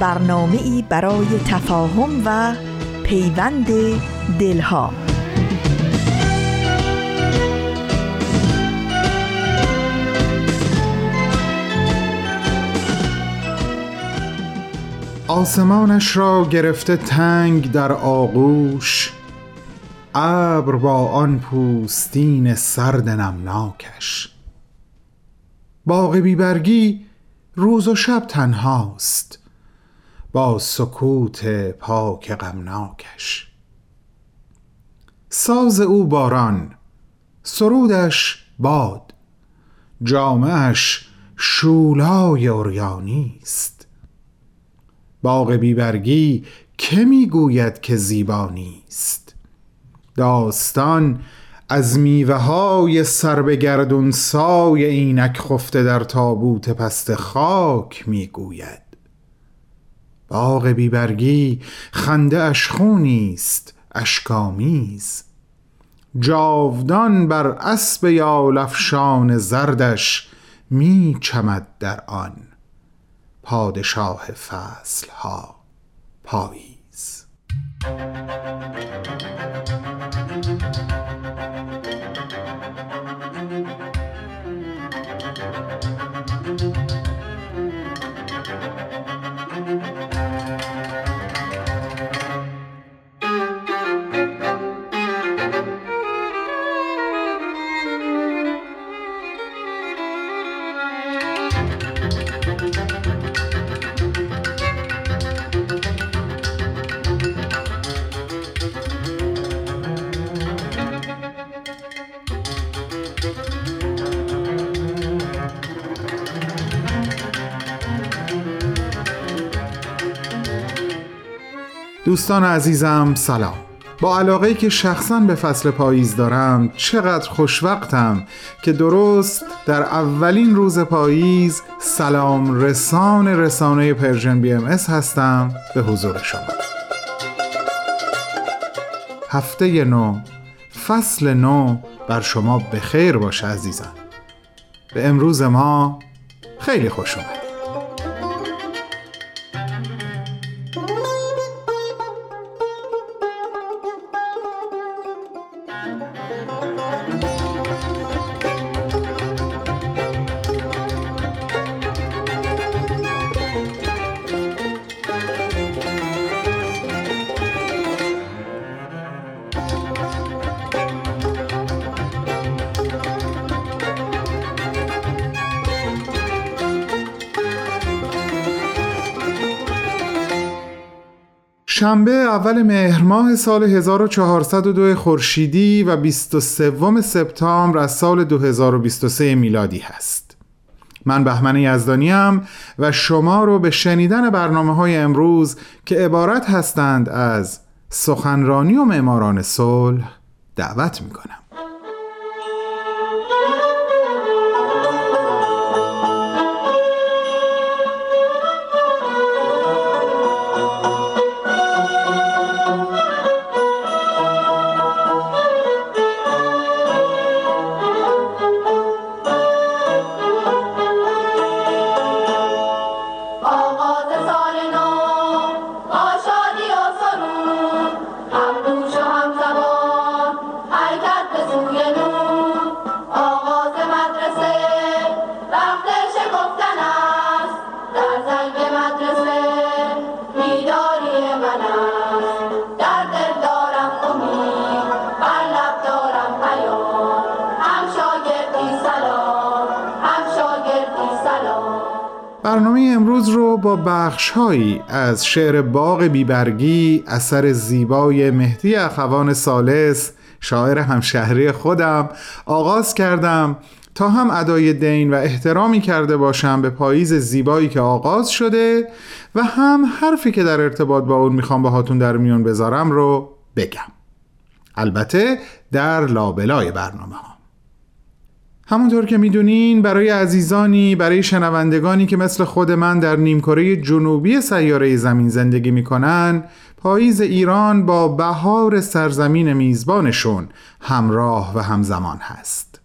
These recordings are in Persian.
برنامه ای برای تفاهم و پیوند دلها. آسمانش را گرفته تنگ در آغوش ابر با آن پوستین سرد نمناکش. باغ بیبرگی روز و شب تنهاست. با سکوت پاک غمناکش. ساز او باران سرودش باد جامعش شولای اوریانی است. باغ بیبرگی که می‌گوید که زیبا نیست داستان از میوه های سر به گردون سای اینک خفته در تابوت پست خاک می‌گوید. باغ بیبرگی خنده اش خونی است اشکامیز. جاودان بر اسب یالفشان زردش می چمد در آن پادشاه فصل ها پاییز. دوستان عزیزم سلام. با علاقه‌ای که شخصا به فصل پاییز دارم چقدر خوشوقتم که درست در اولین روز پاییز سلام رسان رسانه Persian BMS هستم به حضور شما. هفته نو فصل نو بر شما به خیر باشه عزیزم به امروز ما خیلی خوش اول مهر ماه سال 1402 خورشیدی و 23 سپتامبر از سال 2023 میلادی هست. من بهمن یزدانی و شما رو به شنیدن برنامه های امروز که عبارت هستند از سخنرانی و معماران صلح دعوت می بخشهایی از شعر باغ بیبرگی اثر زیبای مهدی اخوان سالس شاعر همشهری خودم آغاز کردم تا هم ادای دین و احترامی کرده باشم به پاییز زیبایی که آغاز شده و هم حرفی که در ارتباط با اون می‌خوام باهاتون در میون بذارم رو بگم. البته در لابلای برنامه ها همونطور که می‌دونین برای عزیزانی برای شنوندگانی که مثل خود من در نیمکره جنوبی سیاره زمین زندگی می‌کنن پاییز ایران با بهار سرزمین میزبانشون همراه و همزمان هست.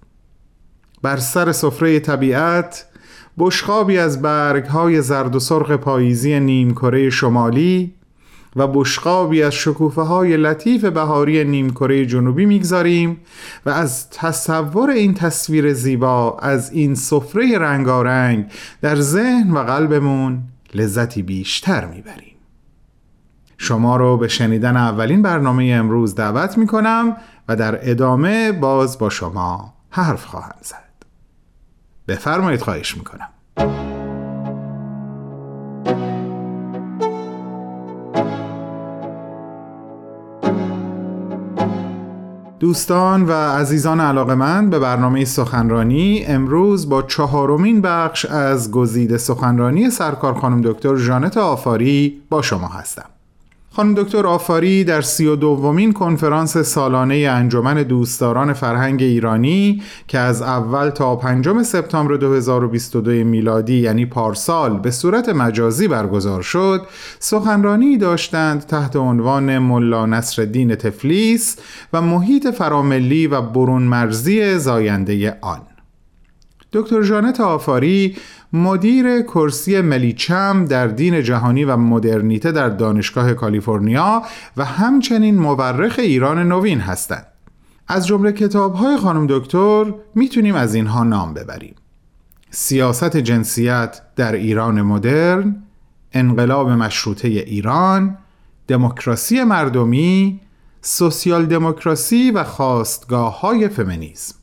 بر سر سفره طبیعت بشخابی از برگ های زرد و سرخ پاییزی نیمکره شمالی و بشقابی از شکوفه های لطیف بهاری نیمکره جنوبی می‌گذاریم و از تصور این تصویر زیبا از این سفره رنگارنگ در ذهن و قلبمون لذتی بیشتر می‌بریم. شما رو به شنیدن اولین برنامه امروز دعوت می‌کنم و در ادامه باز با شما حرف خواهم زد. بفرمایید خواهش می‌کنم. دوستان و عزیزان علاقه من به برنامه سخنرانی امروز با چهارمین بخش از گزیده سخنرانی سرکار خانم دکتر ژانت آفاری با شما هستم. خانم دکتر آفاری در سی و دومین کنفرانس سالانه انجمن دوستداران فرهنگ ایرانی که از اول تا پنجم سپتامبر 2022 میلادی یعنی پارسال به صورت مجازی برگزار شد سخنرانی داشتند تحت عنوان ملا نصرالدین تفلیس و محیط فراملی و برون مرزی زاینده آن. دکتر جانت آفاری مدیر کرسی ملیچم در دین جهانی و مدرنیته در دانشگاه کالیفرنیا و همچنین مورخ ایران نوین هستند. از جمله کتاب‌های خانم دکتر می‌تونیم از اینها نام ببریم. سیاست جنسیت در ایران مدرن، انقلاب مشروطه ایران، دموکراسی مردمی، سوسیال دموکراسی و خواستگاه های فمینیسم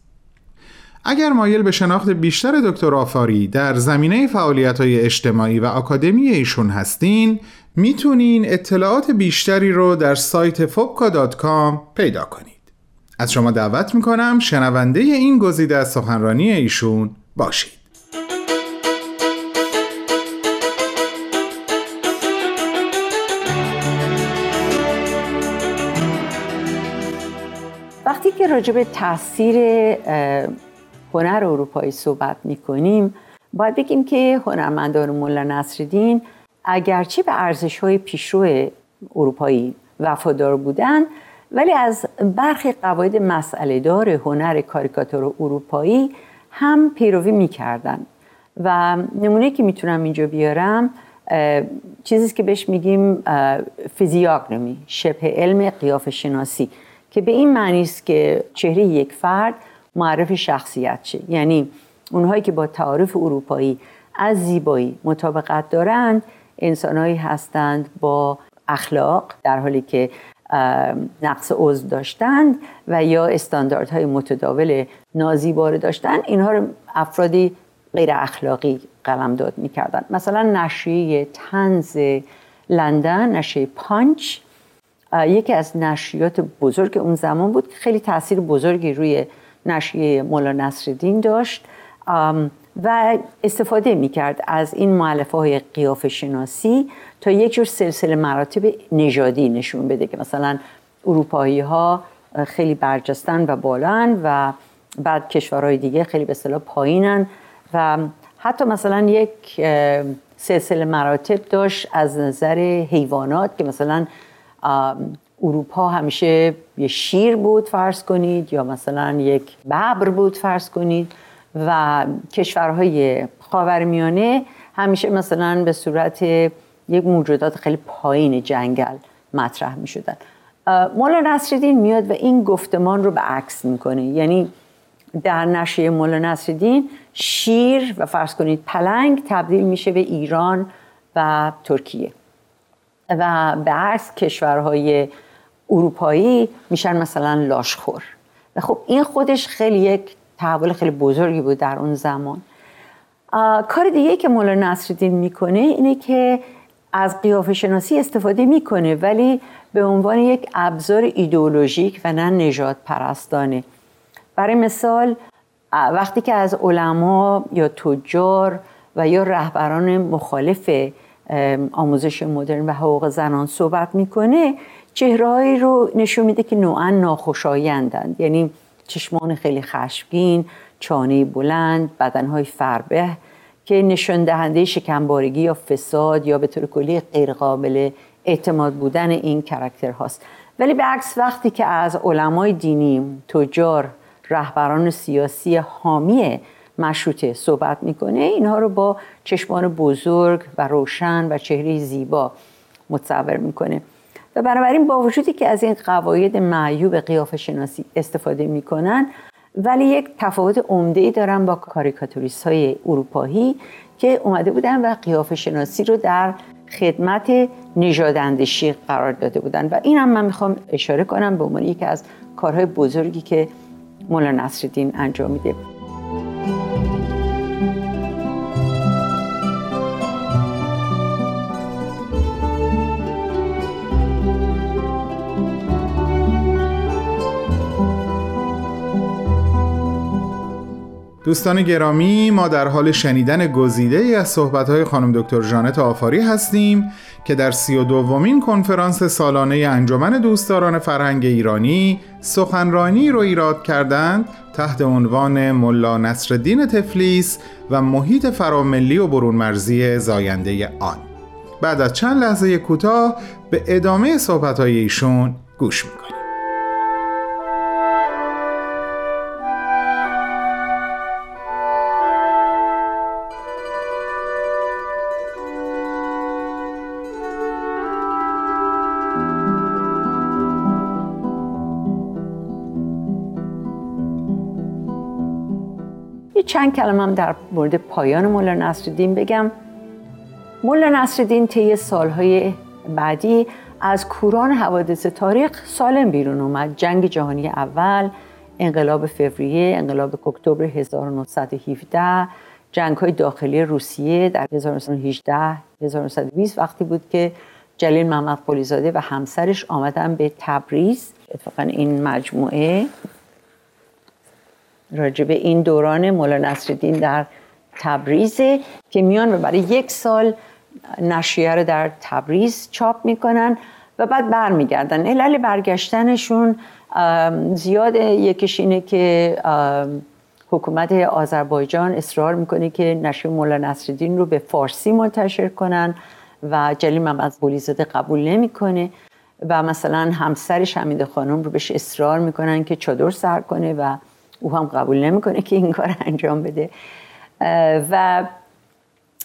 اگر مایل به شناخت بیشتر دکتر آفاری در زمینه فعالیت های اجتماعی و آکادمی ایشون هستین می‌تونین اطلاعات بیشتری رو در سایت فوبکا.com پیدا کنید. از شما دعوت می‌کنم شنونده این گزیده از سخنرانی ایشون باشید. وقتی که راجع به تاثیر هنر اروپایی صحبت می‌کنیم. باید بگیم که هنرمندان مولا نصرالدین اگرچه به ارزش های پیشرو اروپایی وفادار بودند ولی از برخی قواعد مسئله دار هنر کاریکاتور اروپایی هم پیروی می‌کردن. و نمونه که می‌تونم اینجا بیارم چیزی که بهش میگیم فیزیاگنومی شبه علم قیافه شناسی که به این معنی است که چهره یک فرد معرف شخصیت شه. یعنی اونهایی که با تعارف اروپایی از زیبایی مطابقت دارند انسانهایی هستند با اخلاق در حالی که نقص عضو داشتند و یا استانداردهای متداول نازیباره داشتند. اینها رو افرادی غیر اخلاقی قلمداد می‌کردند. مثلا نشریه تنز لندن نشریه پانچ یکی از نشریات بزرگ اون زمان بود که خیلی تاثیر بزرگی روی نشریه مولا نصرالدین داشت و استفاده می‌کرد از این معلفه های قیافه شناسی تا یک جور سلسله مراتب نژادی نشون بده که مثلا اروپایی ها خیلی برجستن و بالان و بعد کشورهای دیگه خیلی به اصطلاح پایینن و حتی مثلا یک سلسله مراتب داشت از نظر حیوانات که مثلا اروپا همیشه یه شیر بود فرض کنید یا مثلا یک ببر بود فرض کنید و کشورهای خاورمیانه همیشه مثلا به صورت یک موجودات خیلی پایین جنگل مطرح می شدن مولا میاد و این گفتمان رو به عکس می‌کنه. یعنی در نشریه مولا نصرالدین شیر و فرض کنید پلنگ تبدیل میشه به ایران و ترکیه. و به عکس کشورهای اروپایی میشن مثلا لاشخور. و خب این خودش خیلی یک تحول خیلی بزرگی بود در اون زمان. کار دیگه که مولا نصرالدین می‌کنه اینه که از قیافه شناسی استفاده می‌کنه ولی به عنوان یک ابزار ایدئولوژیک و نه نجات پرستانه برای مثال وقتی که از علما یا تجار و یا رهبران مخالف آموزش مدرن و حقوق زنان صحبت می‌کنه چهرهایی رو نشون میده که نوعا ناخوشایندند. یعنی چشمان خیلی خشمگین چانه بلند بدنهای فربه که نشان دهنده شکمبارگی یا فساد یا به طور کلی غیرقابل اعتماد بودن این کرکتر هاست. ولی به عکس وقتی که از علمای دینی تجار رهبران سیاسی حامی مشروطه صحبت می‌کنه اینها رو با چشمان بزرگ و روشن و چهره زیبا متصور می‌کنه. و بنابراین با وجودی که از این قواعد معیوب قیافه شناسی استفاده می‌کنن ولی یک تفاوت عمده ای دارن با کاریکاتوریست های اروپایی که اومده بودن و قیافه شناسی رو در خدمت نژاداندیشی قرار داده بودن. و این هم من می‌خوام اشاره کنم به عنوان یکی از کارهای بزرگی که مولا نصرالدین انجام میده. دوستان گرامی ما در حال شنیدن گزیده ای از صحبت‌های خانم دکتر جانت آفاری هستیم که در سی و دومین کنفرانس سالانه انجمن دوستداران فرهنگ ایرانی سخنرانی رو ایراد کردند تحت عنوان ملا نصرالدین تفلیس و محیط فراملی و برون مرزی زاینده آن. بعد از چند لحظه کوتاه به ادامه صحبت‌های ایشون گوش می‌کنیم. چند کلمه هم در مورد پایان مولا نصرالدین بگم. مولا نصرالدین طی سالهای بعدی از کوران حوادث تاریخ سالم بیرون اومد. جنگ جهانی اول انقلاب فوریه انقلاب اکتبر 1917 جنگ های داخلی روسیه در 1918 1920 وقتی بود که جلیل محمد قلیزاده و همسرش آمدن به تبریز. اتفاقا این مجموعه راجب این دوران مولا نصرالدین در تبریز که میان و برای یک سال نشریه رو در تبریز چاپ می‌کنن و بعد برمیگردن. علل برگشتنشون زیاد یکیش اینه که حکومت آذربایجان اصرار می‌کنه که نشریه مولا نصرالدین رو به فارسی منتشر کنن و جلیل محمد قلیزاده قبول نمی‌کنه و مثلا همسرش حمیده خانم رو بهش اصرار می‌کنن که چادر سر کنه و او هم قبول نمی‌کنه که این کار انجام بده. و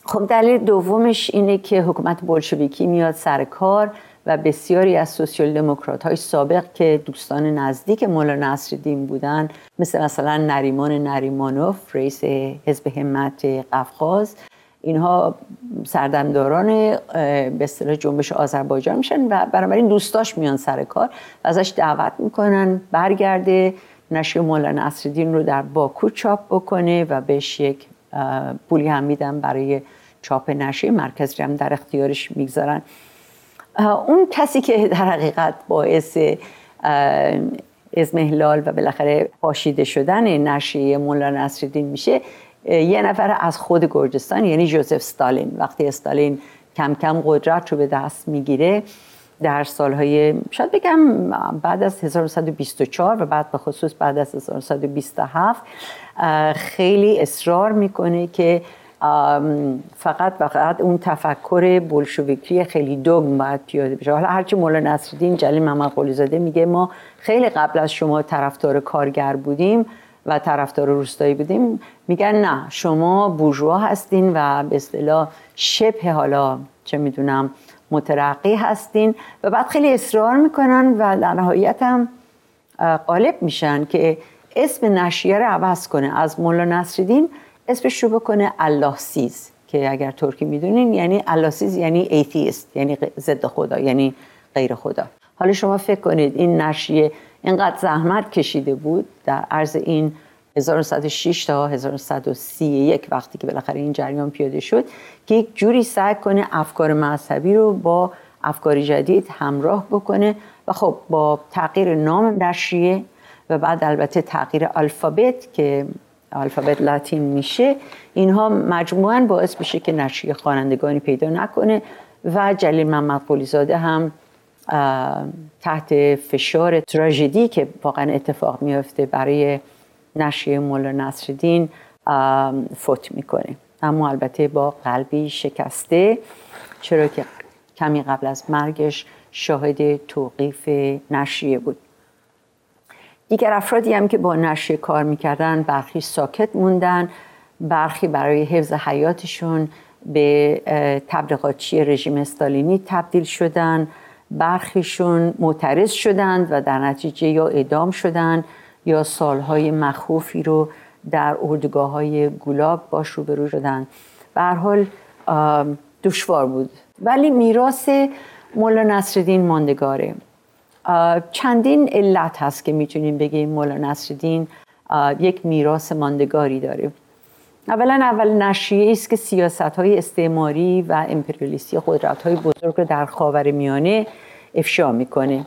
خب دلیل دومش اینه که حکومت بولشویکی میاد سر کار و بسیاری از سوسیال دموکرات های سابق که دوستان نزدیک مولا نصرالدین بودن مثل مثلا نریمان نریمانوف رئیس حزب همت قفقاز اینها سردمداران به اصطلاح جنبش آذربایجان میشن و بنابراین دوستاش میان سر کار و ازش دعوت می‌کنن برگرده نشریه مولا نصرالدین رو در باکو چاپ بکنه و بهش یک پولی هم میدن برای چاپ نشریه مرکزی هم در اختیارش می‌گذارن. اون کسی که در حقیقت باعث ازمهلال و بالاخره پاشیده شدن نشریه مولا نصرالدین میشه یه نفر از خود گرجستان یعنی جوزف ستالین. وقتی استالین کم کم قدرت رو به دست می‌گیره در سالهای شاید بگم بعد از 1924 و بعد به خصوص بعد از 1927 خیلی اصرار می‌کنه که فقط فقط اون تفکر بولشویکی خیلی دوگم باید پیاده بشه. حالا هرچی مولا نصرالدین جلیل محمد قلیزاده میگه ما خیلی قبل از شما طرفدار کارگر بودیم و طرفدار روستایی بودیم. میگن نه شما بورژوا هستین و به اصطلاح شبه حالا چه می‌دونم مترقی هستین و بعد خیلی اصرار می‌کنن و در نهایت هم غالب میشن که اسم نشریه رو عوض کنه. از مولا نصرالدین اسمش رو بکنه الله سیز که اگر ترکی می‌دونین یعنی Allahsız یعنی atheist یعنی ضد خدا یعنی غیر خدا. حالا شما فکر کنید این نشریه اینقدر زحمت کشیده بود در عرض این 1906 تا 1931 وقتی که بالاخره این جریان پیاده شد که یک جوری سعی کنه افکار مذهبی رو با افکار جدید همراه بکنه و خب با تغییر نام نشریه و بعد البته تغییر الفابت که الفابت لاتین میشه اینها مجموعا باعث میشه که نشریه خوانندگانی پیدا نکنه و جلیل محمد قلیزاده هم تحت فشار تراژدی که واقعا اتفاق میافته برای نشریه مولا نصرالدین فوت می‌کنه اما البته با قلبی شکسته چرا که کمی قبل از مرگش شاهد توقیف نشریه بود. دیگر افرادی هم که با نشریه کار می‌کردن برخی ساکت موندن برخی برای حفظ حیاتشون به تبلیغاتچی رژیم استالینی تبدیل شدن برخیشون معترض شدند و در نتیجه یا اعدام شدند. یا سالهای مخوفی رو در اردوگاه های گلاب باش روبرو شدن. به هر حال دشوار بود. ولی میراث مولا نصرالدین ماندگاره. چندین علت هست که می‌تونیم بگیم مولا نصرالدین یک میراث ماندگاری داره. اولا اول نشریه است که سیاست های استعماری و امپریالیستی قدرت های بزرگ رو در خاور میانه افشا می‌کنه.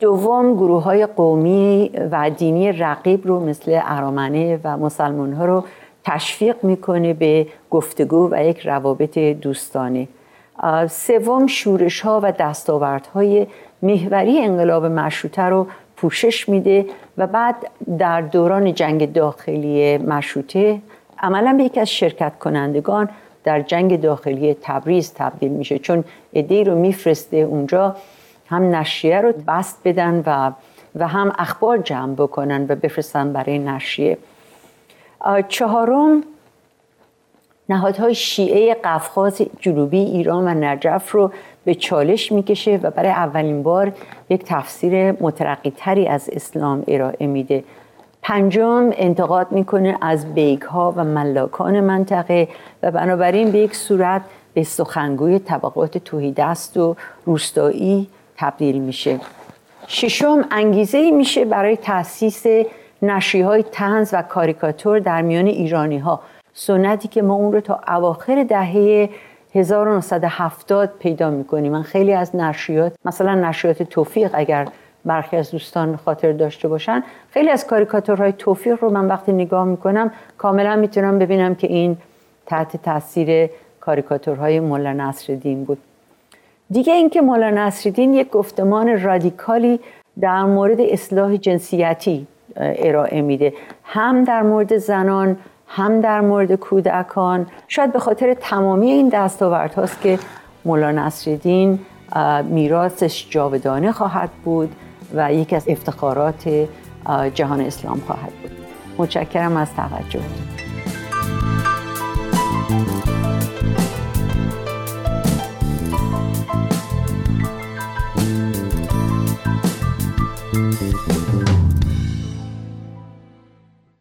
دوم گروه های قومی و دینی رقیب رو مثل ارامنه و مسلمان ها رو تشویق می‌کنه به گفتگو و یک روابط دوستانه. سوم شورش ها و های محوری انقلاب مشروطه رو پوشش میده و بعد در دوران جنگ داخلی مشروطه عملا به یکی از شرکت کنندگان در جنگ داخلی تبریز تبدیل میشه چون ایده رو میفرسته اونجا. هم نشریه رو بست بدن و و هم اخبار جمع بکنن و بفرستن برای نشریه. چهارم نهادهای شیعه قفقاز جنوبی ایران و نجف رو به چالش می‌کشه و برای اولین بار یک تفسیر مترقی تری از اسلام ارائه میده. پنجم انتقاد می‌کنه از بیگ ها و ملاکان منطقه و بنابراین به یک صورت به سخنگوی طبقات توهیدست و روستایی تبدیل میشه. ششم انگیزه میشه برای تاسیس نشری های تنز و کاریکاتور در میان ایرانی ها سنتی که ما اون رو تا اواخر دهه 1970 پیدا می‌کنیم. من خیلی از نشریات مثلا نشریات توفیق اگر برخی از دوستان خاطر داشته باشن خیلی از کاریکاتورهای توفیق رو من وقتی نگاه می‌کنم کاملا می‌تونم ببینم که این تحت تاثیر کاریکاتورهای مولا نصرالدین بود. دیگه اینکه مولا نصرالدین یک گفتمان رادیکالی در مورد اصلاح جنسیتی ارائه میده. هم در مورد زنان هم در مورد کودکان. شاید به خاطر تمامی این دستاورد هاست که مولا نصرالدین میراثش جاودانه خواهد بود و یکی از افتخارات جهان اسلام خواهد بود. متشکرم از توجه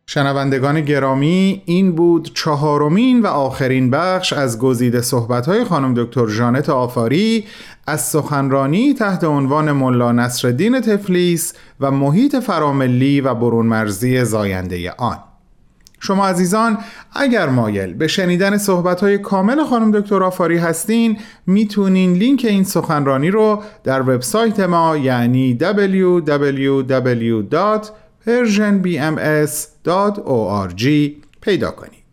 شنوندگان گرامی این بود چهارمین و آخرین بخش از گزیده صحبت‌های خانم دکتر ژانت آفاری از سخنرانی تحت عنوان ملا نصرالدین تفلیس و محیط فراملی و برون مرزی زاینده آن شما عزیزان اگر مایل به شنیدن صحبت‌های کامل خانم دکتر آفاری هستین می‌تونین لینک این سخنرانی رو در وبسایت ما یعنی www. persianbms.org پیدا کنید.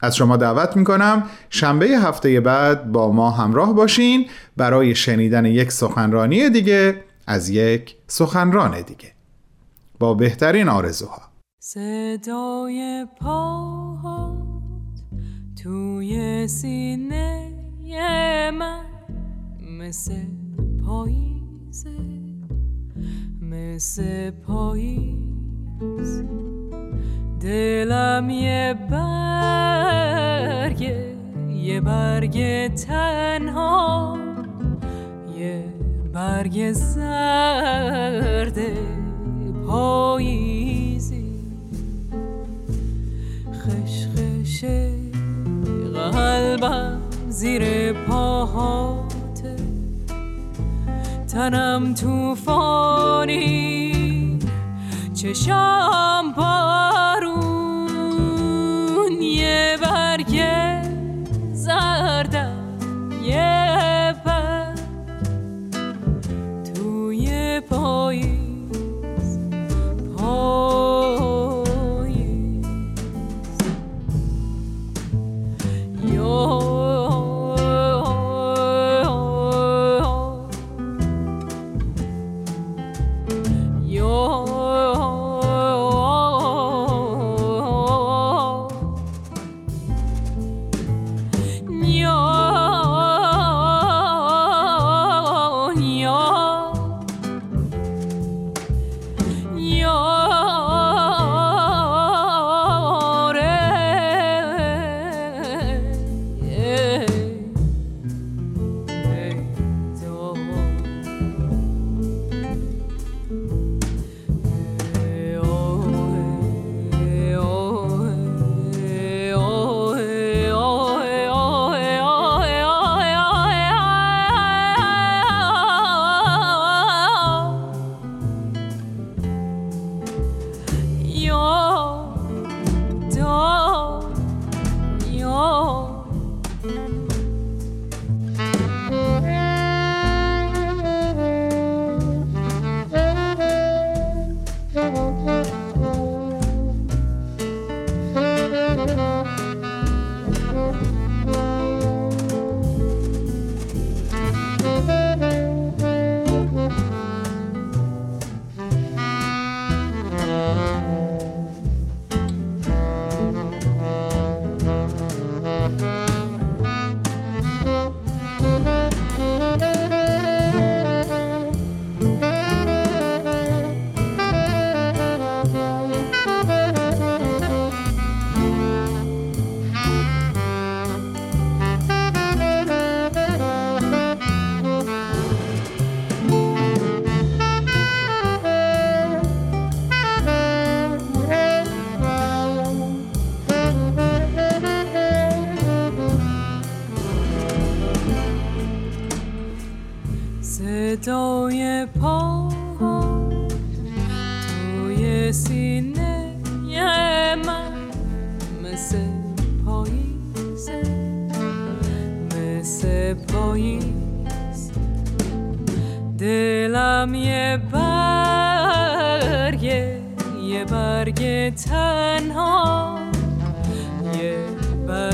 از شما دعوت می‌کنم شنبه هفته بعد با ما همراه باشین برای شنیدن یک سخنرانی دیگه از یک سخنران دیگه. با بهترین آرزوها. صدای پاهات توی سینه من مثل پاییزه مثل پاییز. دلم یه برگ یه برگ تنها یه برگ زرد پاییزی. خشخش قلبم زیر پاهاته تنم توفانی چشام بارون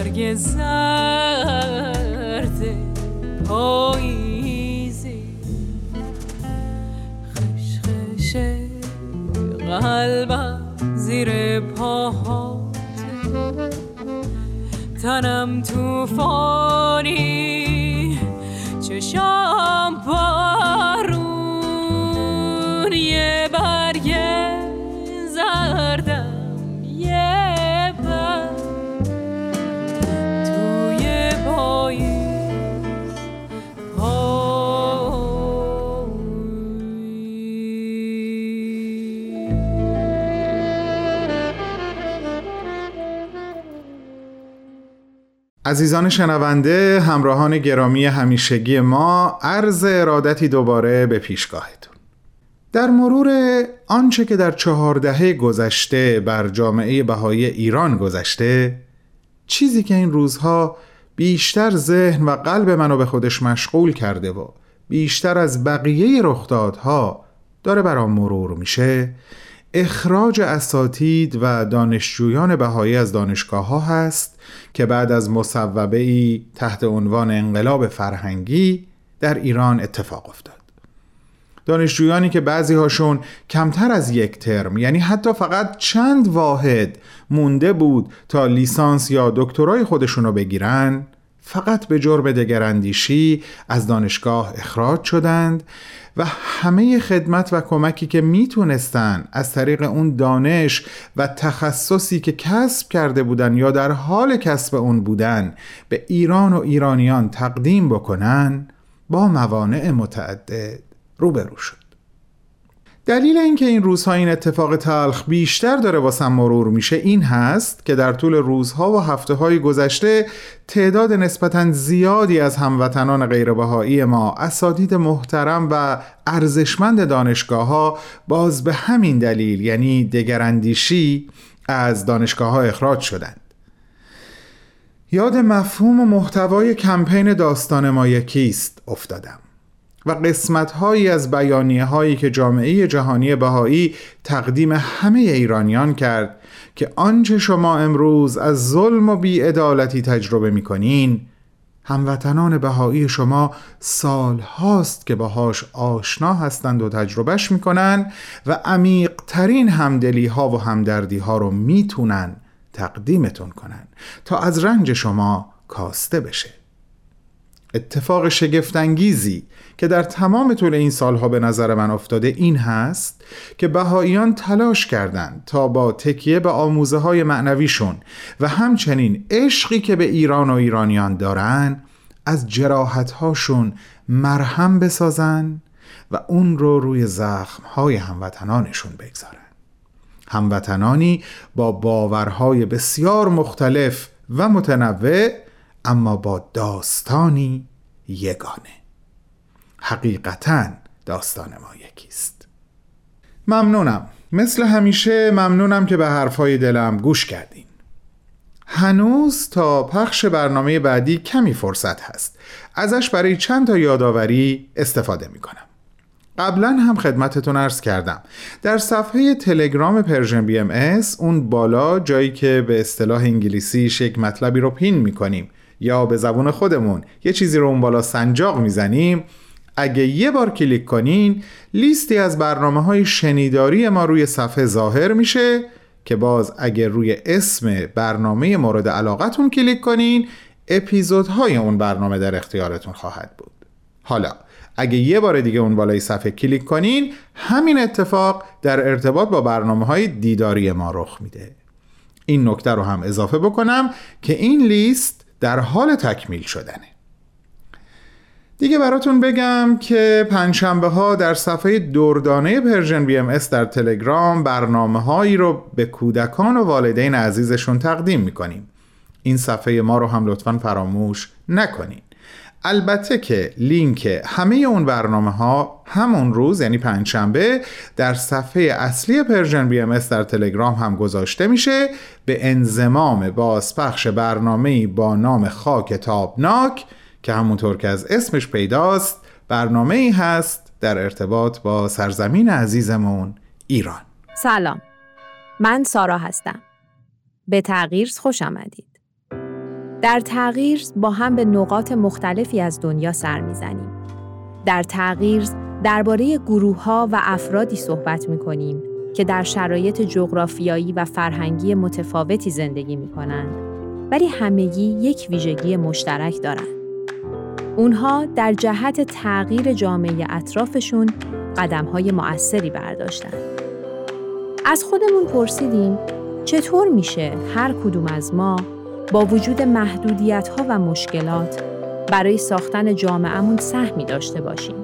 برگ زرد پاییزی. خشخش قلبم زیر پاهات تنم توفانی چشام بارون عزیزان شنونده همراهان گرامی همیشگی ما عرض ارادتی دوباره به پیشگاهتون. در مرور آنچه که در چهار دهه گذشته بر جامعه بهایی ایران گذشته چیزی که این روزها بیشتر ذهن و قلب منو به خودش مشغول کرده و بیشتر از بقیه رخدادها داره برام مرور میشه اخراج اساتید و دانشجویان بهایی از دانشگاه ها هست که بعد از مصوبه ای تحت عنوان انقلاب فرهنگی در ایران اتفاق افتاد. دانشجویانی که بعضی هاشون کمتر از یک ترم یعنی حتی فقط چند واحد مونده بود تا لیسانس یا دکترای خودشون رو بگیرن فقط به جرم دگراندیشی از دانشگاه اخراج شدند و همه خدمت و کمکی که می‌تونستن از طریق اون دانش و تخصصی که کسب کرده بودن یا در حال کسب اون بودن به ایران و ایرانیان تقدیم بکنن با موانع متعدد روبرو شد. دلیل اینکه این روزها این اتفاق تلخ بیشتر داره واسم مرور میشه این هست که در طول روزها و هفته های گذشته تعداد نسبتا زیادی از هموطنان غیربهایی ما اساتید محترم و ارزشمند دانشگاه ها باز به همین دلیل یعنی دگراندیشی از دانشگاه ها اخراج شدند. یاد مفهوم و محتوای کمپین داستان ما یکیست افتادم. و قسمت هایی از بیانیه هایی که جامعه جهانی بهایی تقدیم همه ایرانیان کرد که آنچه شما امروز از ظلم و بیعدالتی تجربه می کنین هموطنان بهایی شما سال هاست که باهاش آشنا هستند و تجربهش می‌کنن و عمیق ترین همدلی ها و همدردی ها رو می‌تونن تقدیمتون کنن تا از رنج شما کاسته بشه. اتفاق شگفتانگیزی که در تمام طول این سالها به نظر من افتاده این هست که بهاییان تلاش کردند تا با تکیه به آموزه های معنویشون و همچنین عشقی که به ایران و ایرانیان دارن از جراحت هاشون مرهم بسازن و اون رو روی زخم های هموطنانشون بگذارن. هموطنانی با باورهای بسیار مختلف و متنوع اما با داستانی یگانه. حقیقتا داستان ما یکیست. ممنونم. مثل همیشه ممنونم که به حرفای دلم گوش کردین. هنوز تا پخش برنامه بعدی کمی فرصت هست. ازش برای چند تا یادآوری استفاده می‌کنم. قبلا هم خدمتتون عرض کردم. در صفحه تلگرام Persian BMS اون بالا جایی که به اصطلاح انگلیسی یک مطلبی رو pin می‌کنیم. یا به زبون خودمون. یه چیزی رو اون بالا سنجاق می‌زنیم. اگه یه بار کلیک کنین لیستی از برنامه های شنیداری ما روی صفحه ظاهر میشه که باز اگه روی اسم برنامه مورد علاقتون کلیک کنین اپیزودهای اون برنامه در اختیارتون خواهد بود. حالا اگه یه بار دیگه اون بالای صفحه کلیک کنین همین اتفاق در ارتباط با برنامه های دیداری ما رخ میده. این نکته رو هم اضافه بکنم که این لیست در حال تکمیل شدنه. دیگه براتون بگم که پنجشنبه ها در صفحه دردانه Persian BMS در تلگرام برنامه هایی رو به کودکان و والدین عزیزشون تقدیم می‌کنیم. این صفحه ما رو هم لطفا فراموش نکنین البته که لینک همه اون برنامه ها همون روز یعنی پنجشنبه در صفحه اصلی Persian BM در تلگرام هم گذاشته میشه. به انضمام بازپخش برنامه با نام خاک تابناک که همونطور که از اسمش پیداست برنامه ای هست در ارتباط با سرزمین عزیزمون ایران. سلام. من سارا هستم. به تغییر خوش آمدید. در تغییر با هم به نقاط مختلفی از دنیا سر می‌زنیم در تغییر درباره گروه ها و افرادی صحبت می کنیم که در شرایط جغرافیایی و فرهنگی متفاوتی زندگی می کنند ولی همگی یک ویژگی مشترک دارند. اونها در جهت تغییر جامعه اطرافشون قدم های مؤثری برداشتند. از خودمون پرسیدیم چطور میشه هر کدوم از ما با وجود محدودیت ها و مشکلات برای ساختن جامعهمون سهمی داشته باشیم.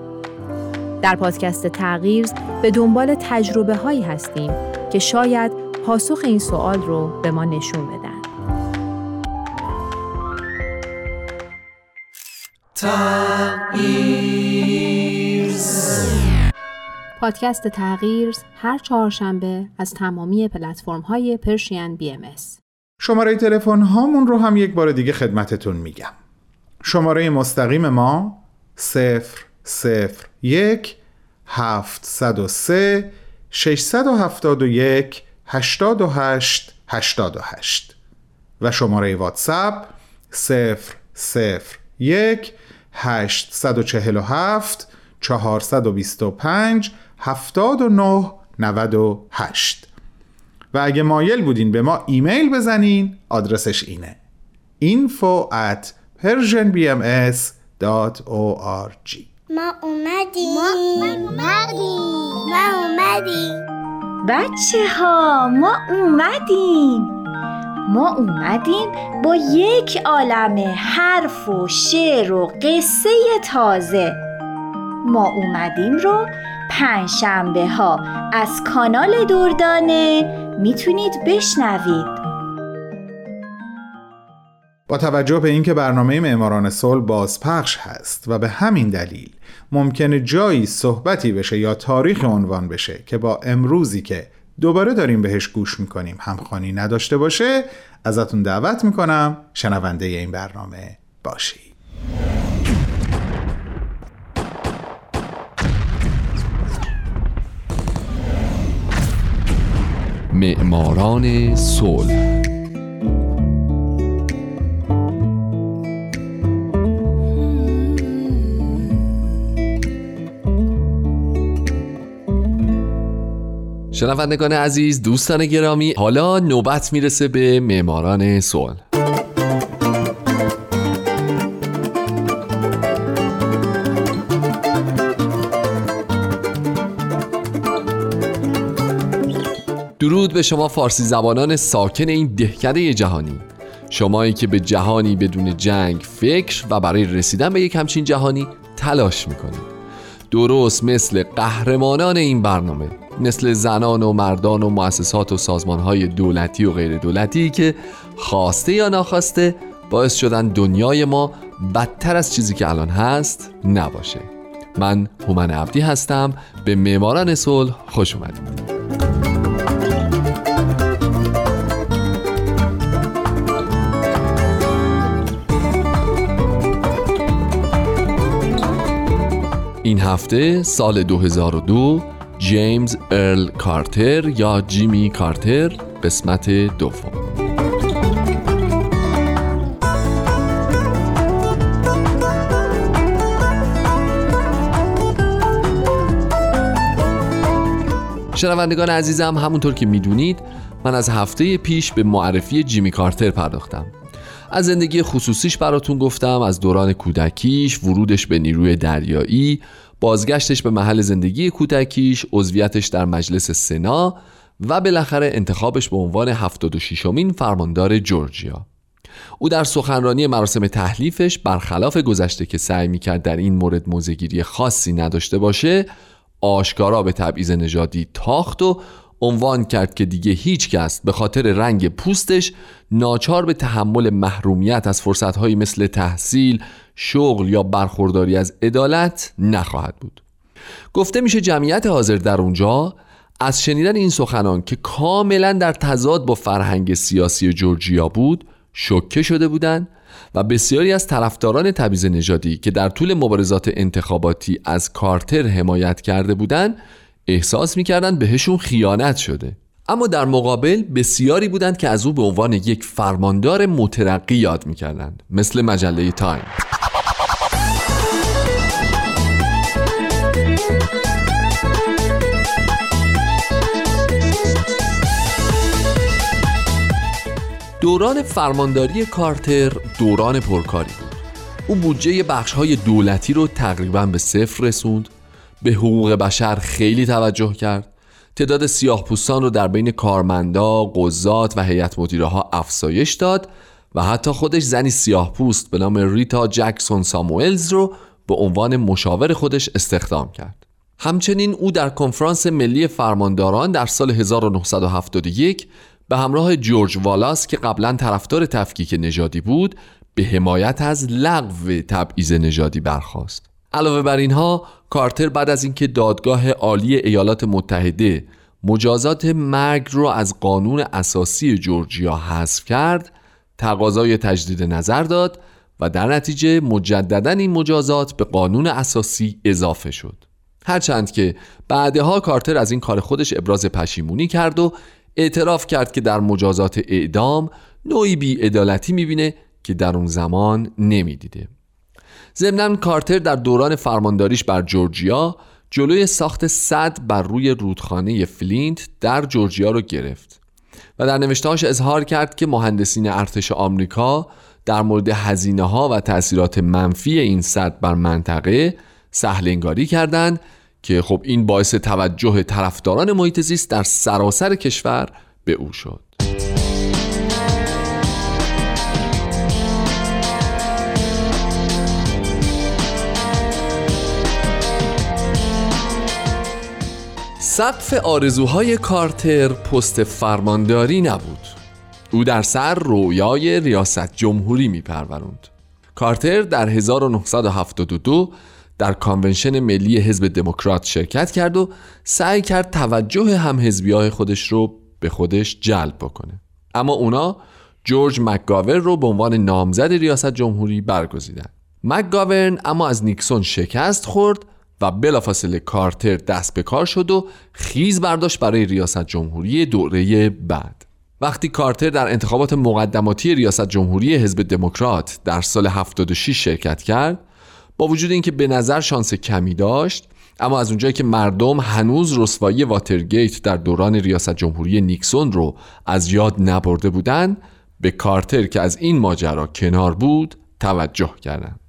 در پادکست تغییر به دنبال تجربه هایی هستیم که شاید پاسخ این سوال رو به ما نشون بدن. پادکست تغییر هر چهارشنبه از تمامی پلتفرم های پرشین بی ام شماره تلفن هامون رو هم یک بار دیگه خدمتتون میگم. شماره مستقیم ما 0 0 1 703 671 88 88 و شماره واتساپ 0 0 1 847 425 79 98 و اگه مایل بودین به ما ایمیل بزنین آدرسش اینه. info at persianbms.org ما اومدیم. ما اومدیم. ما اومدیم. بچه ها ما اومدیم. ما اومدیم با یک عالم حرف و شعر و قصه تازه. ما اومدیم رو پنجشنبه ها از کانال دردانه می‌تونید بشنوید. با توجه به اینکه برنامه معماران صلح بازپخش هست و به همین دلیل ممکنه جایی صحبتی بشه یا تاریخ عنوان بشه که با امروزی که دوباره داریم بهش گوش می‌کنیم همخوانی نداشته باشه ازتون دعوت می‌کنم شنونده این برنامه باشید. معماران صلح. شنوندگان عزیز دوستان گرامی حالا نوبت می‌رسه به معماران صلح. به شما فارسی زبانان ساکن این دهکده جهانی. شمایی که به جهانی بدون جنگ فکر و برای رسیدن به یک همچین جهانی تلاش می‌کنید. درست مثل قهرمانان این برنامه مثل زنان و مردان و مؤسسات و سازمانهای دولتی و غیر دولتی که خواسته یا ناخواسته باعث شدن دنیای ما بدتر از چیزی که الان هست نباشه. من هومن عبدی هستم. به معماران صلح خوش اومدید. این هفته سال 2002 جیمز ارل کارتر یا جیمی کارتر قسمت دوم. شنوندگان عزیزم همونطور که می‌دونید من از هفته پیش به معرفی جیمی کارتر پرداختم. از زندگی خصوصیش براتون گفتم از دوران کودکیش ورودش به نیروی دریایی بازگشتش به محل زندگی کودکیش عضویتش در مجلس سنا و بالاخره انتخابش به عنوان 76 امین فرماندار جورجیا. او در سخنرانی مراسم تحلیفش برخلاف گذشته که سعی می‌کرد در این مورد موزگیری خاصی نداشته باشه آشکارا به تبعیض نژادی تاخت و عنوان کرد که دیگه هیچ کس به خاطر رنگ پوستش ناچار به تحمل محرومیت از فرصتهایی مثل تحصیل، شغل یا برخورداری از عدالت نخواهد بود. گفته میشه جمعیت حاضر در اونجا از شنیدن این سخنان که کاملا در تضاد با فرهنگ سیاسی جورجیا بود شوکه شده بودند و بسیاری از طرفداران تبعیض نژادی که در طول مبارزات انتخاباتی از کارتر حمایت کرده بودند احساس می‌کردند بهشون خیانت شده. اما در مقابل بسیاری بودند که از او به عنوان یک فرماندار مترقی یاد می‌کردند مثل مجله تایم دوران فرمانداری کارتر دوران پرکاری بود. او بودجه بخش های دولتی رو تقریبا به صفر رسوند به حقوق بشر خیلی توجه کرد تعداد سیاه پوستان رو در بین کارمندا، قضات و هیئت مدیره ها افزایش داد و حتی خودش زنی سیاه پوست به نام ریتا جکسون ساموئلز رو به عنوان مشاور خودش استخدام کرد. همچنین او در کنفرانس ملی فرمانداران در سال 1971 به همراه جورج والاس که قبلا طرفدار تفکیک نژادی بود به حمایت از لغو تبعیض نژادی برخواست. علاوه بر اینها کارتر بعد از اینکه دادگاه عالی ایالات متحده مجازات مرگ را از قانون اساسی جورجیا حذف کرد تقاضای تجدید نظر داد و در نتیجه مجددا این مجازات به قانون اساسی اضافه شد. هرچند که بعدها کارتر از این کار خودش ابراز پشیمونی کرد و اعتراف کرد که در مجازات اعدام نوعی بیعدالتی می‌بینه که در اون زمان نمی‌دیده. ضمنا کارتر در دوران فرمانداریش بر جورجیا جلوی ساخت سد بر روی رودخانه فلینت در جورجیا رو گرفت و در نوشتهاش اظهار کرد که مهندسین ارتش آمریکا در مورد هزینه ها و تاثیرات منفی این سد بر منطقه سهل انگاری کردند که خب این باعث توجه طرفداران محیط زیست در سراسر کشور به او شد. سقف آرزوهای کارتر پست فرمانداری نبود. او در سر رویای ریاست جمهوری می پروروند. کارتر در 1972 در convention ملی حزب دموکرات شرکت کرد و سعی کرد توجه هم حزبی خودش رو به خودش جلب بکنه. اما اونا جورج مکگاور رو به عنوان نامزد ریاست جمهوری برگزیدن. مکگاورن اما از نیکسون شکست خورد و بلافاصله کارتر دست به کار شد و خیز برداشت برای ریاست جمهوری دوره بعد. وقتی کارتر در انتخابات مقدماتی ریاست جمهوری حزب دموکرات در سال 76 شرکت کرد با وجود اینکه به نظر شانس کمی داشت اما از اونجایی که مردم هنوز رسوایی واترگیت در دوران ریاست جمهوری نیکسون رو از یاد نبرده بودند به کارتر که از این ماجرا کنار بود توجه کردند.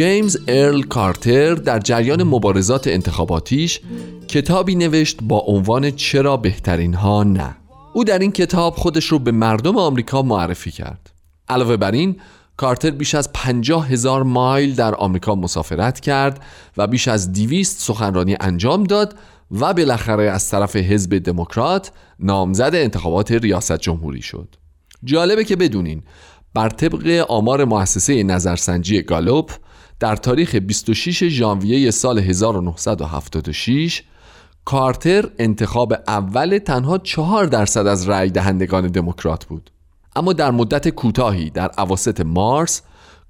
جیمز ارل کارتر در جریان مبارزات انتخاباتیش کتابی نوشت با عنوان چرا بهترین ها نه. او در این کتاب خودش رو به مردم آمریکا معرفی کرد. علاوه بر این کارتر بیش از پنجاه هزار مایل در آمریکا مسافرت کرد و بیش از دیویست سخنرانی انجام داد و بالاخره از طرف حزب دموکرات نامزد انتخابات ریاست جمهوری شد. جالبه که بدونین بر طبق آمار مؤسسه نظرسنجی گالوپ در تاریخ 26 ژانویه سال 1976 کارتر انتخاب اول تنها چهار درصد از رأی دهندگان دموکرات بود. اما در مدت کوتاهی در اواسط مارس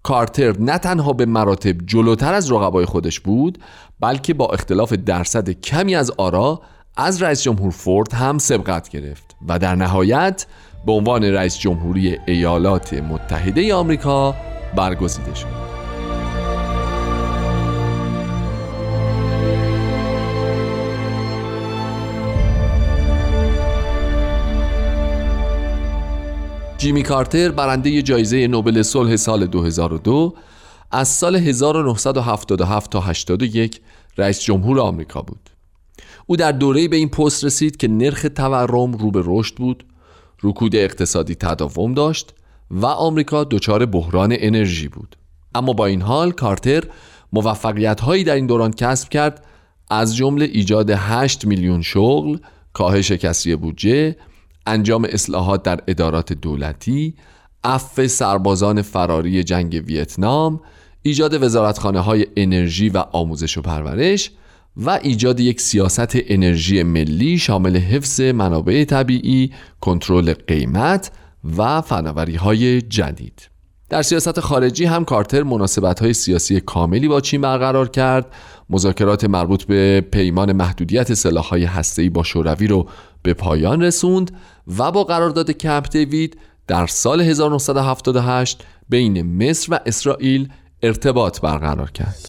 کارتر نه تنها به مراتب جلوتر از رقبای خودش بود بلکه با اختلاف درصد کمی از آرا از رئیس جمهور فورد هم سبقت گرفت و در نهایت به عنوان رئیس جمهوری ایالات متحده آمریکا برگزیده شد. جیمی کارتر برنده جایزه نوبل صلح سال 2002 از سال 1977 تا 81 رئیس جمهور آمریکا بود. او در دوره‌ای به این پست رسید که نرخ تورم رو به رشد بود رکود اقتصادی تداوم داشت و آمریکا دچار بحران انرژی بود. اما با این حال کارتر موفقیت هایی در این دوران کسب کرد از جمله ایجاد 8 میلیون شغل، کاهش کسری بودجه، انجام اصلاحات در ادارات دولتی، عفو سربازان فراری جنگ ویتنام، ایجاد وزارتخانه های انرژی و آموزش و پرورش و ایجاد یک سیاست انرژی ملی شامل حفظ منابع طبیعی، کنترل قیمت و فناوری های جدید. در سیاست خارجی هم کارتر مناسبت های سیاسی کاملی با چین برقرار کرد مذاکرات مربوط به پیمان محدودیت سلاحهای هسته‌ای با شوروی رو به پایان رسوند و با قرارداد کمپ دیوید در سال 1978 بین مصر و اسرائیل ارتباط برقرار کرد.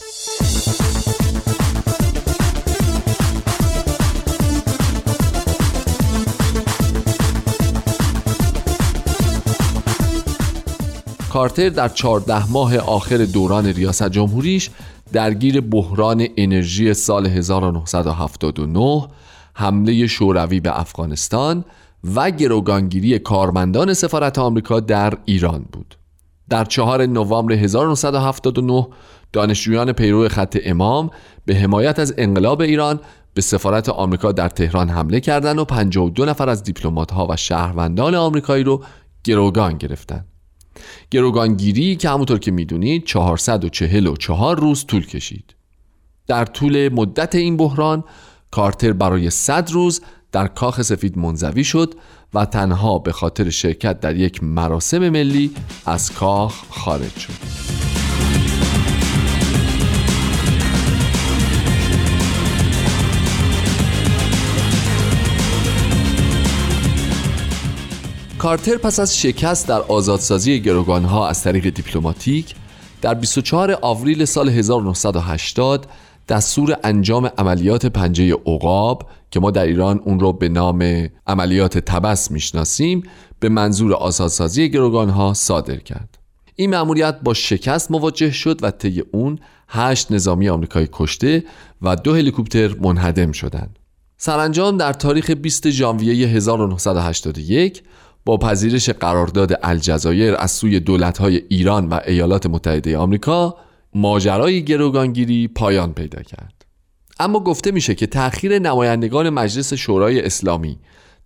کارتر در 14 ماه آخر دوران ریاست جمهوریش درگیر بحران انرژی سال 1979 حمله شوروی به افغانستان و گروگانگیری کارمندان سفارت آمریکا در ایران بود در چهار نوامبر 1979 دانشجویان پیرو خط امام به حمایت از انقلاب ایران به سفارت آمریکا در تهران حمله کردند و 52 نفر از دیپلمات‌ها و شهروندان آمریکایی رو گروگان گرفتند. گروگانگیری که همونطور که می‌دونید 444 روز طول کشید در طول مدت این بحران کارتر برای 100 روز در کاخ سفید منزوی شد و تنها به خاطر شرکت در یک مراسم ملی از کاخ خارج شد. کارتر پس از شکست در آزادسازی گروگانها از طریق دیپلماتیک در 24 آوریل سال 1980 دستور انجام عملیات پنجه عقاب که ما در ایران اون رو به نام عملیات تبس می‌شناسیم به منظور آزادسازی گروگانها صادر کرد. این مأموریت با شکست مواجه شد و طی اون هشت نظامی آمریکایی کشته و دو هلیکوپتر منهدم شدند. سرانجام در تاریخ 20 ژانویه 1981 با پذیرش قرارداد الجزایر از سوی دولت‌های ایران و ایالات متحده آمریکا ماجرای گروگانگیری پایان پیدا کرد. اما گفته میشه که تأخیر نمایندگان مجلس شورای اسلامی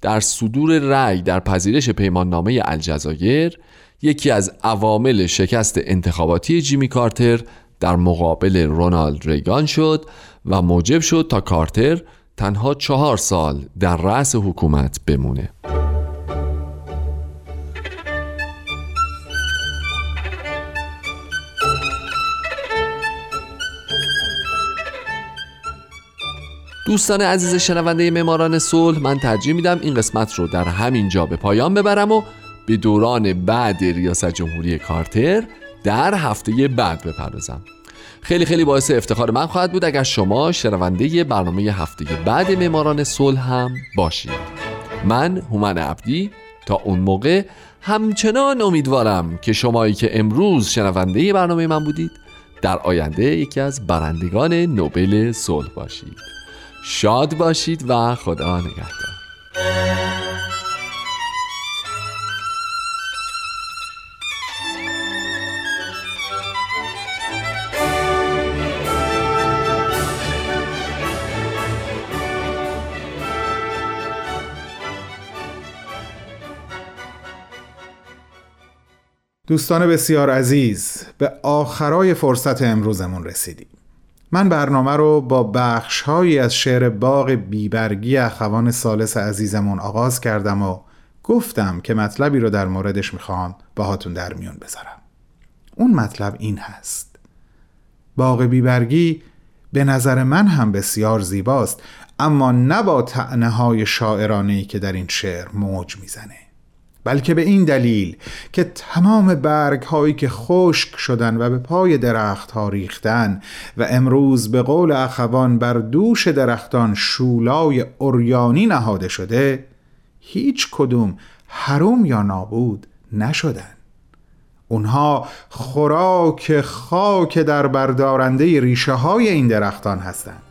در صدور رأی در پذیرش پیماننامه الجزایر یکی از عوامل شکست انتخاباتی جیمی کارتر در مقابل رونالد ریگان شد و موجب شد تا کارتر تنها چهار سال در رأس حکومت بمونه. دوستان عزیز شنونده معماران صلح من ترجیح میدم این قسمت رو در همین جا به پایان ببرم و به دوران بعد ریاست جمهوری کارتر در هفته بعد بپردازم. خیلی خیلی باعث افتخار من خواهد بود اگر شما شنونده برنامه هفته بعد معماران صلح هم باشید. من هومن عبدی تا اون موقع همچنان امیدوارم که شمایی که امروز شنونده برنامه من بودید در آینده یکی از برندگان نوبل صلح باشید. شاد باشید و خدا نگهدار. دوستان بسیار عزیز به آخرای فرصت امروزمون رسیدیم. من برنامه رو با بخشهایی از شعر باغ بیبرگی اخوان سالس عزیزمون آغاز کردم و گفتم که مطلبی رو در موردش می‌خوام باهاتون در میون بذارم. اون مطلب این هست. باغ بیبرگی به نظر من هم بسیار زیباست اما نه با تعنه های شاعرانهی که در این شعر موج می‌زنه. بلکه به این دلیل که تمام برگ هایی که خشک شدن و به پای درخت ها ریختن و امروز به قول اخوان بر دوش درختان شولای اوریانی نهاده شده هیچ کدوم حروم یا نابود نشدن. اونها خوراک خاک در بردارنده ریشه های این درختان هستند.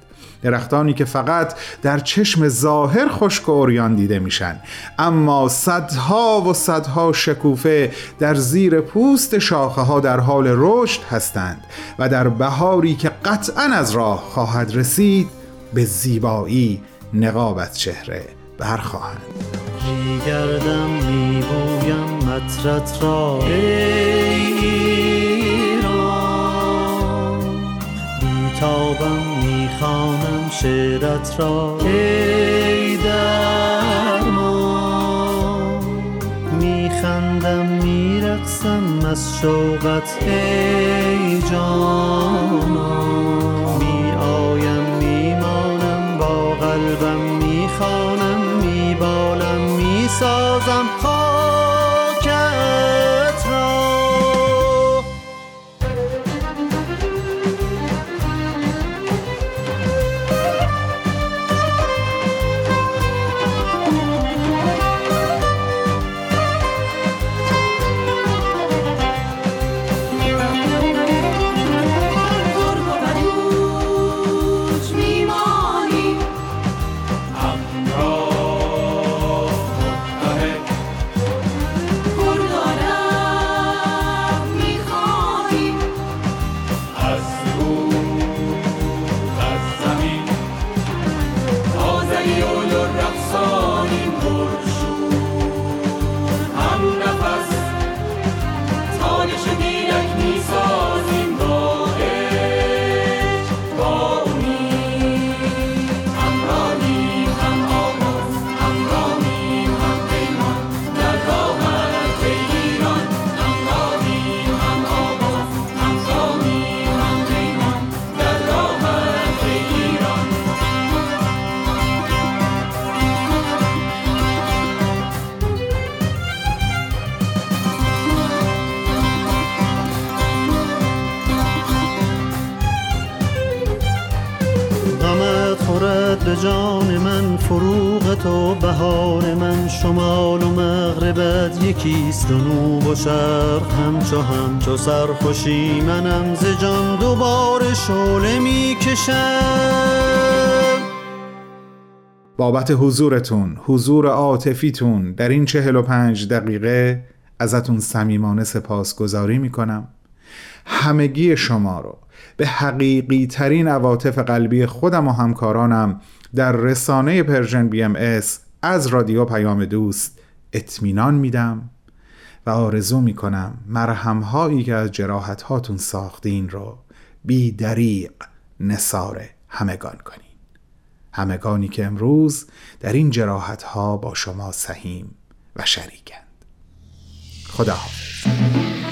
درختانی که فقط در چشم ظاهر خشک و اوریان دیده میشن. اما صدها و صدها شکوفه در زیر پوست شاخه ها در حال رشد هستند و در بهاری که قطعا از راه خواهد رسید به زیبایی نقاب از چهره برخواهند. میگردم میبویم مطرت را. ایران شعرت را ای درمان. میخندم میرقصم از شوقت ای جانان. شرق همچو همچو سرخوشی منم ز جان دوباره شعله می‌کشم. بابت حضورتون حضور عاطفیتون در این چهل و پنج دقیقه ازتون صمیمانه سپاسگزاری می‌کنم. همگی شما رو به حقیقی ترین عواطف قلبی خودم و همکارانم در رسانه پرژن بی ام از رادیو پیام دوست اطمینان میدم. و آرزو می‌کنم مرهم هایی که از جراحت هاتون ساختین رو بی دریق نصار همگان کنین. همگانی که امروز در این جراحت ها با شما سهیم و شریکند. خدا حافظ